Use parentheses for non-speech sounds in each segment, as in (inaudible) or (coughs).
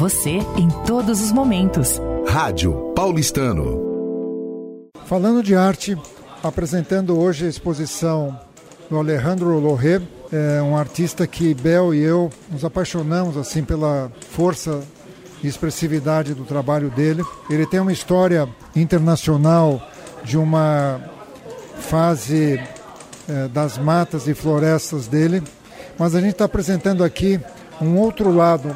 você em todos os momentos. Rádio Paulistano. Falando de arte, apresentando hoje a exposição do Alejandro Lorre, é um artista que Bel e eu nos apaixonamos assim pela força e expressividade do trabalho dele. Ele tem uma história internacional de uma fase é, das matas e florestas dele, mas a gente está apresentando aqui um outro lado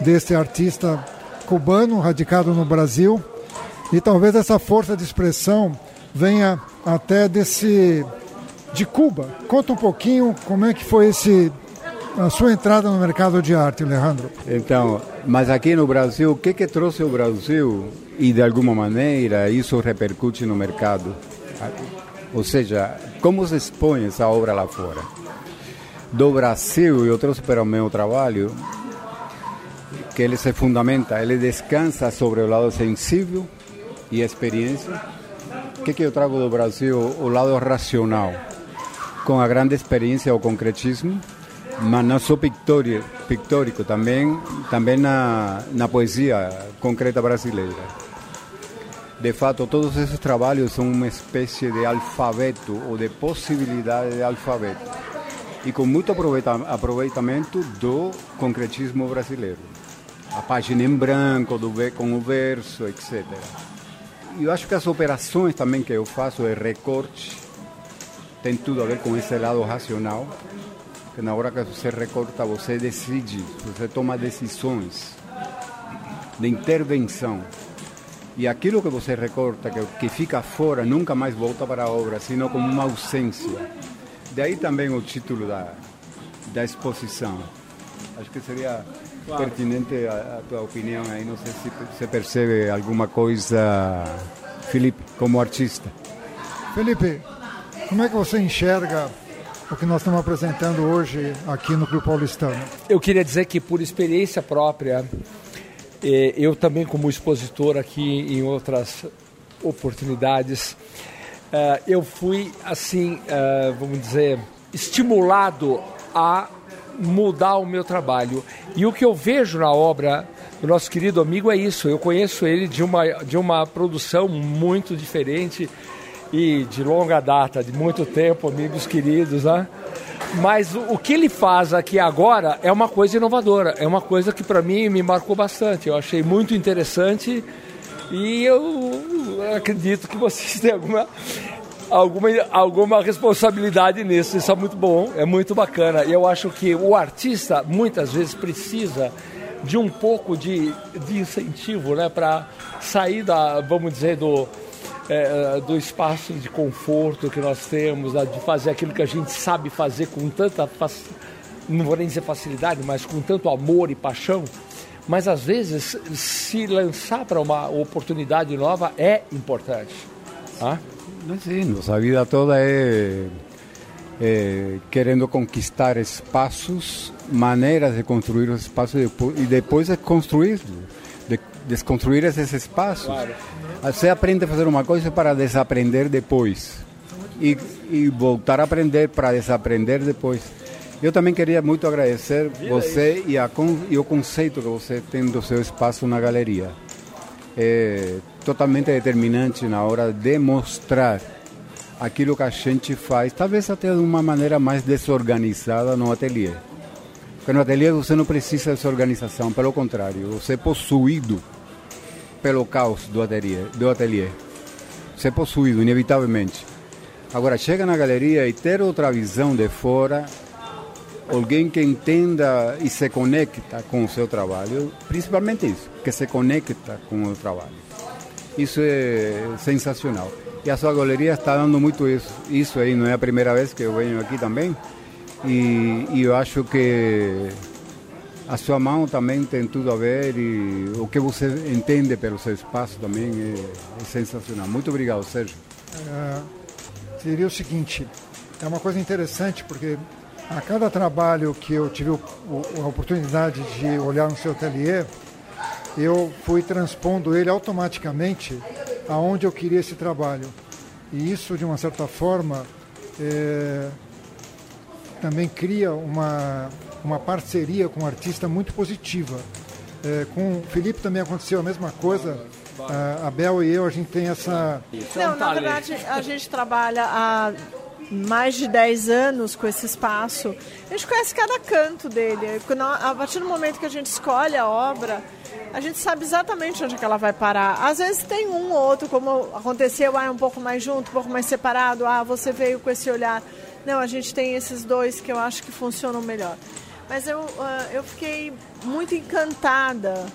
desse artista cubano radicado no Brasil e talvez essa força de expressão venha até desse de Cuba. Conta um pouquinho como é que foi esse a sua entrada no mercado de arte, Alejandro. Então, mas aqui no Brasil, o que que trouxe o Brasil e de alguma maneira isso repercute no mercado? Ou seja, como se expõe essa obra lá fora? Do Brasil, eu trouxe para o meu trabalho que ele se fundamenta, ele descansa sobre o lado sensível e experiência. O que, que eu trago do Brasil? O lado racional, com a grande experiência, o concretismo, mas não só pictórico, pictórico também, também na, na poesia concreta brasileira. De fato, todos esses trabalhos são uma espécie de alfabeto ou de possibilidade de alfabeto e com muito aproveitamento do concretismo brasileiro. A página em branco, do, com o verso, etc. Eu acho que as operações também que eu faço de recorte tem tudo a ver com esse lado racional que na hora que você recorta, você decide, você toma decisões de intervenção. E aquilo que você recorta, que, que fica fora, nunca mais volta para a obra, sino como uma ausência. Daí também o título da, da exposição. Acho que seria claro. pertinente a, a, tua opinião aí. Não sei se você percebe alguma coisa, Felipe, como artista. Felipe, como é que você enxerga o que nós estamos apresentando hoje aqui no Clube Paulistano? Eu queria dizer que, por experiência própria, eh, eu também, como expositor aqui em outras oportunidades, eh, eu fui, assim, eh, vamos dizer, estimulado a mudar o meu trabalho. E o que eu vejo na obra do nosso querido amigo é isso. Eu conheço ele de uma, de uma produção muito diferente e de longa data, de muito tempo, amigos queridos, né? Mas o, que ele faz aqui agora é uma coisa inovadora, é uma coisa que para mim me marcou bastante. Eu achei muito interessante e eu acredito que vocês (laughs) têm alguma alguma, alguma responsabilidade nisso. Isso é muito bom, é muito bacana. E eu acho que o artista muitas vezes precisa de um pouco de, de incentivo né, para sair da, vamos dizer, do, é, do espaço de conforto que nós temos, de fazer aquilo que a gente sabe fazer com tanta, não vou nem dizer facilidade, mas com tanto amor e paixão. Mas às vezes se lançar para uma oportunidade nova é importante. Tá? Sim, nossa vida toda é, é, querendo conquistar espaços, maneiras de construir os espaços e depois de construir, de desconstruir esses espaços. Você aprende a fazer uma coisa para desaprender depois. E, e voltar a aprender para desaprender depois. Eu também queria muito agradecer você e, a, e o conceito que você tem do seu espaço na galeria. É totalmente determinante na hora de mostrar aquilo que a gente faz, talvez até de uma maneira mais desorganizada no ateliê. Porque no ateliê você não precisa dessa organização, pelo contrário, você é possuído pelo caos do ateliê, do ateliê. Ser possuído, inevitavelmente. Agora, chega na galeria e ter outra visão de fora, alguém que entenda e se conecta com o seu trabalho, principalmente isso, que se conecta com o trabalho. Isso é sensacional. E a sua galeria está dando muito isso. Isso aí não é a primeira vez que eu venho aqui também. E, e eu acho que a sua mão também tem tudo a ver e o que você entende pelo seu espaço também é, é sensacional. Muito obrigado, Sérgio. É, seria o seguinte, é uma coisa interessante porque a cada trabalho que eu tive a oportunidade de olhar no seu ateliê, eu fui transpondo ele automaticamente aonde eu queria esse trabalho. E isso, de uma certa forma, é, também cria uma, uma parceria com o artista muito positiva. É, com o Felipe também aconteceu a mesma coisa. A Bel e eu, a gente tem essa. Não, na verdade, a gente trabalha há mais de 10 anos com esse espaço. A gente conhece cada canto dele. A partir do momento que a gente escolhe a obra, a gente sabe exatamente onde é que ela vai parar. Às vezes tem um ou outro, como aconteceu, ah, um pouco mais junto, um pouco mais separado, ah, você veio com esse olhar. Não, a gente tem esses dois que eu acho que funcionam melhor. Mas eu, uh, eu fiquei muito encantada.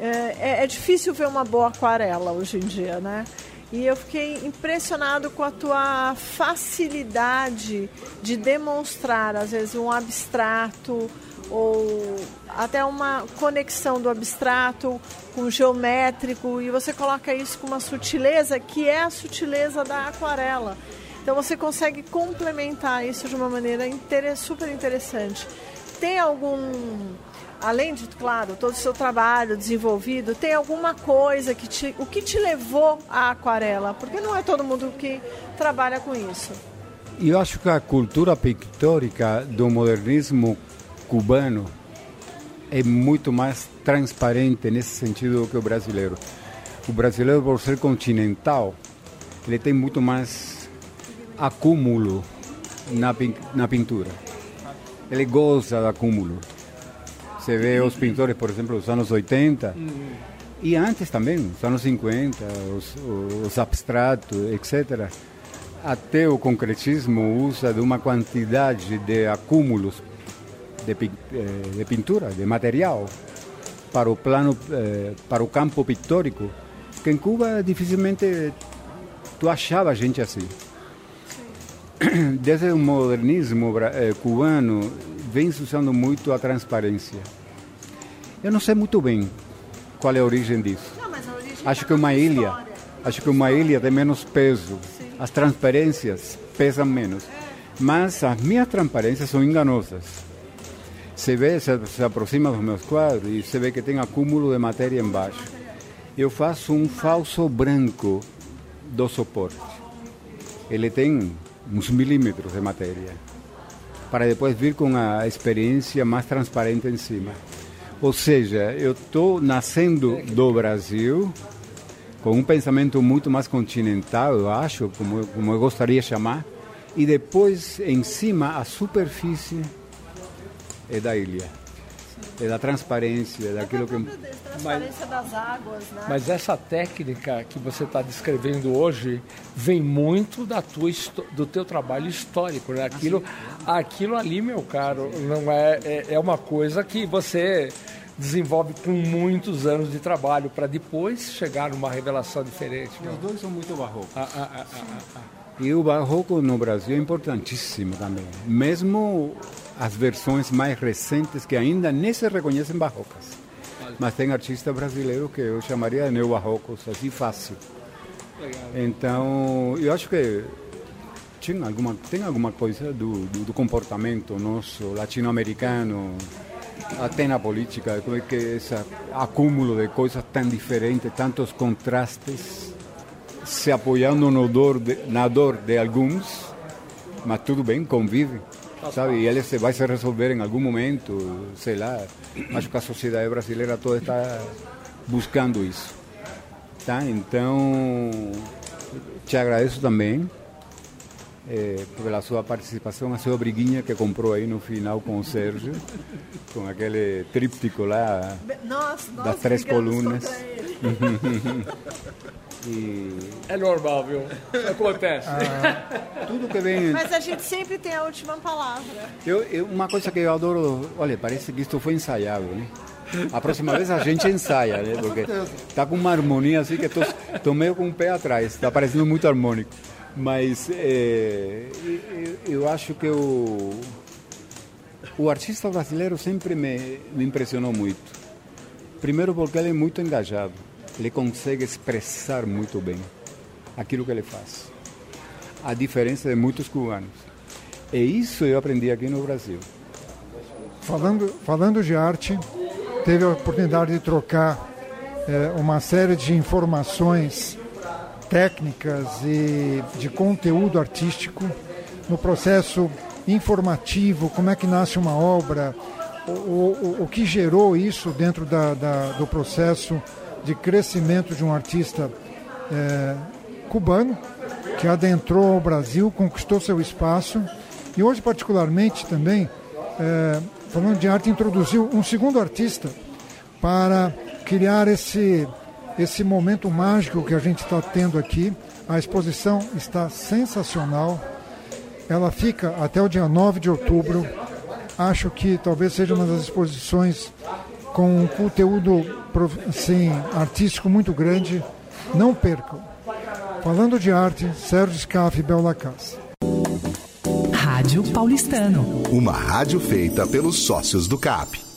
É, é, é difícil ver uma boa aquarela hoje em dia, né? E eu fiquei impressionado com a tua facilidade de demonstrar, às vezes, um abstrato ou até uma conexão do abstrato com o geométrico e você coloca isso com uma sutileza que é a sutileza da aquarela. Então você consegue complementar isso de uma maneira super interessante. Tem algum além de, claro, todo o seu trabalho desenvolvido, tem alguma coisa que te, o que te levou à aquarela? Porque não é todo mundo que trabalha com isso. Eu acho que a cultura pictórica do modernismo cubano é muito mais transparente nesse sentido do que o brasileiro. O brasileiro, por ser continental, ele tem muito mais acúmulo na, na pintura. Ele goza do acúmulo. Você vê os pintores, por exemplo, dos anos 80, e antes também, os anos 50, os, os abstratos, etc. Até o concretismo usa de uma quantidade de acúmulos de, eh, de pintura, de material, para o plano, eh, para o campo pictórico, que em Cuba dificilmente tu achava gente assim. (coughs) Desde o modernismo eh, cubano vem se usando muito a transparência. Eu não sei muito bem qual é a origem disso. Não, a origem acho que uma ilha, história. acho que uma ilha tem menos peso. Sim. As transparências pesam menos. É. Mas as minhas transparências são enganosas. Você vê, se, se aproxima dos meus quadros e você vê que tem acúmulo de matéria embaixo. Eu faço um falso branco do suporte. Ele tem uns milímetros de matéria, para depois vir com a experiência mais transparente em cima. Ou seja, eu estou nascendo do Brasil com um pensamento muito mais continental, eu acho, como, como eu gostaria de chamar, e depois em cima a superfície é da ilha. É da transparência, daquilo que. Transparência mas, das águas, né? Mas essa técnica que você está descrevendo hoje vem muito da tua, do teu trabalho histórico, né? Aquilo, aquilo ali, meu caro, não é, é, é uma coisa que você desenvolve com muitos anos de trabalho para depois chegar numa revelação diferente. Os dois são muito barrocos. Ah, ah, ah, ah, ah. E o barroco no Brasil é importantíssimo também. Mesmo as versões mais recentes que ainda nem se reconhecem barrocas. Mas tem artistas brasileiros que eu chamaria de neobarrocos, assim fácil. Então, eu acho que tinha alguma, tem alguma coisa do, do, do comportamento nosso latino-americano, até na política, como é que esse acúmulo de coisas tão diferentes, tantos contrastes, se apoiando no dor de, na dor de alguns, mas tudo bem, convive sabe? E ele se vai se resolver em algum momento, sei lá. Acho que a sociedade brasileira toda está buscando isso, tá? Então, te agradeço também é, pela sua participação, a sua briguinha que comprou aí no final com o Sérgio, com aquele tríptico lá nós, nós das três colunas. (laughs) E... É normal, viu? Acontece. Ah, tudo que vem. Mas a gente sempre tem a última palavra. Eu, eu, uma coisa que eu adoro, olha, parece que isto foi ensaiado, né? A próxima vez a gente ensaia, né? Porque tá com uma harmonia assim que estou tô meio com o pé atrás, está parecendo muito harmônico. Mas é, eu acho que o, o artista brasileiro sempre me, me impressionou muito. Primeiro porque ele é muito engajado ele consegue expressar muito bem aquilo que ele faz. A diferença de muitos cubanos. E isso eu aprendi aqui no Brasil. Falando, falando de arte, teve a oportunidade de trocar é, uma série de informações técnicas e de conteúdo artístico no processo informativo, como é que nasce uma obra, o, o, o que gerou isso dentro da, da, do processo de crescimento de um artista é, cubano que adentrou o Brasil, conquistou seu espaço e hoje particularmente também, é, falando de arte, introduziu um segundo artista para criar esse, esse momento mágico que a gente está tendo aqui. A exposição está sensacional. Ela fica até o dia 9 de outubro. Acho que talvez seja uma das exposições com um conteúdo assim, artístico muito grande. Não percam. Falando de arte, Sérgio Scaff e Bel Lacasse. Rádio Paulistano. Uma rádio feita pelos sócios do CAP.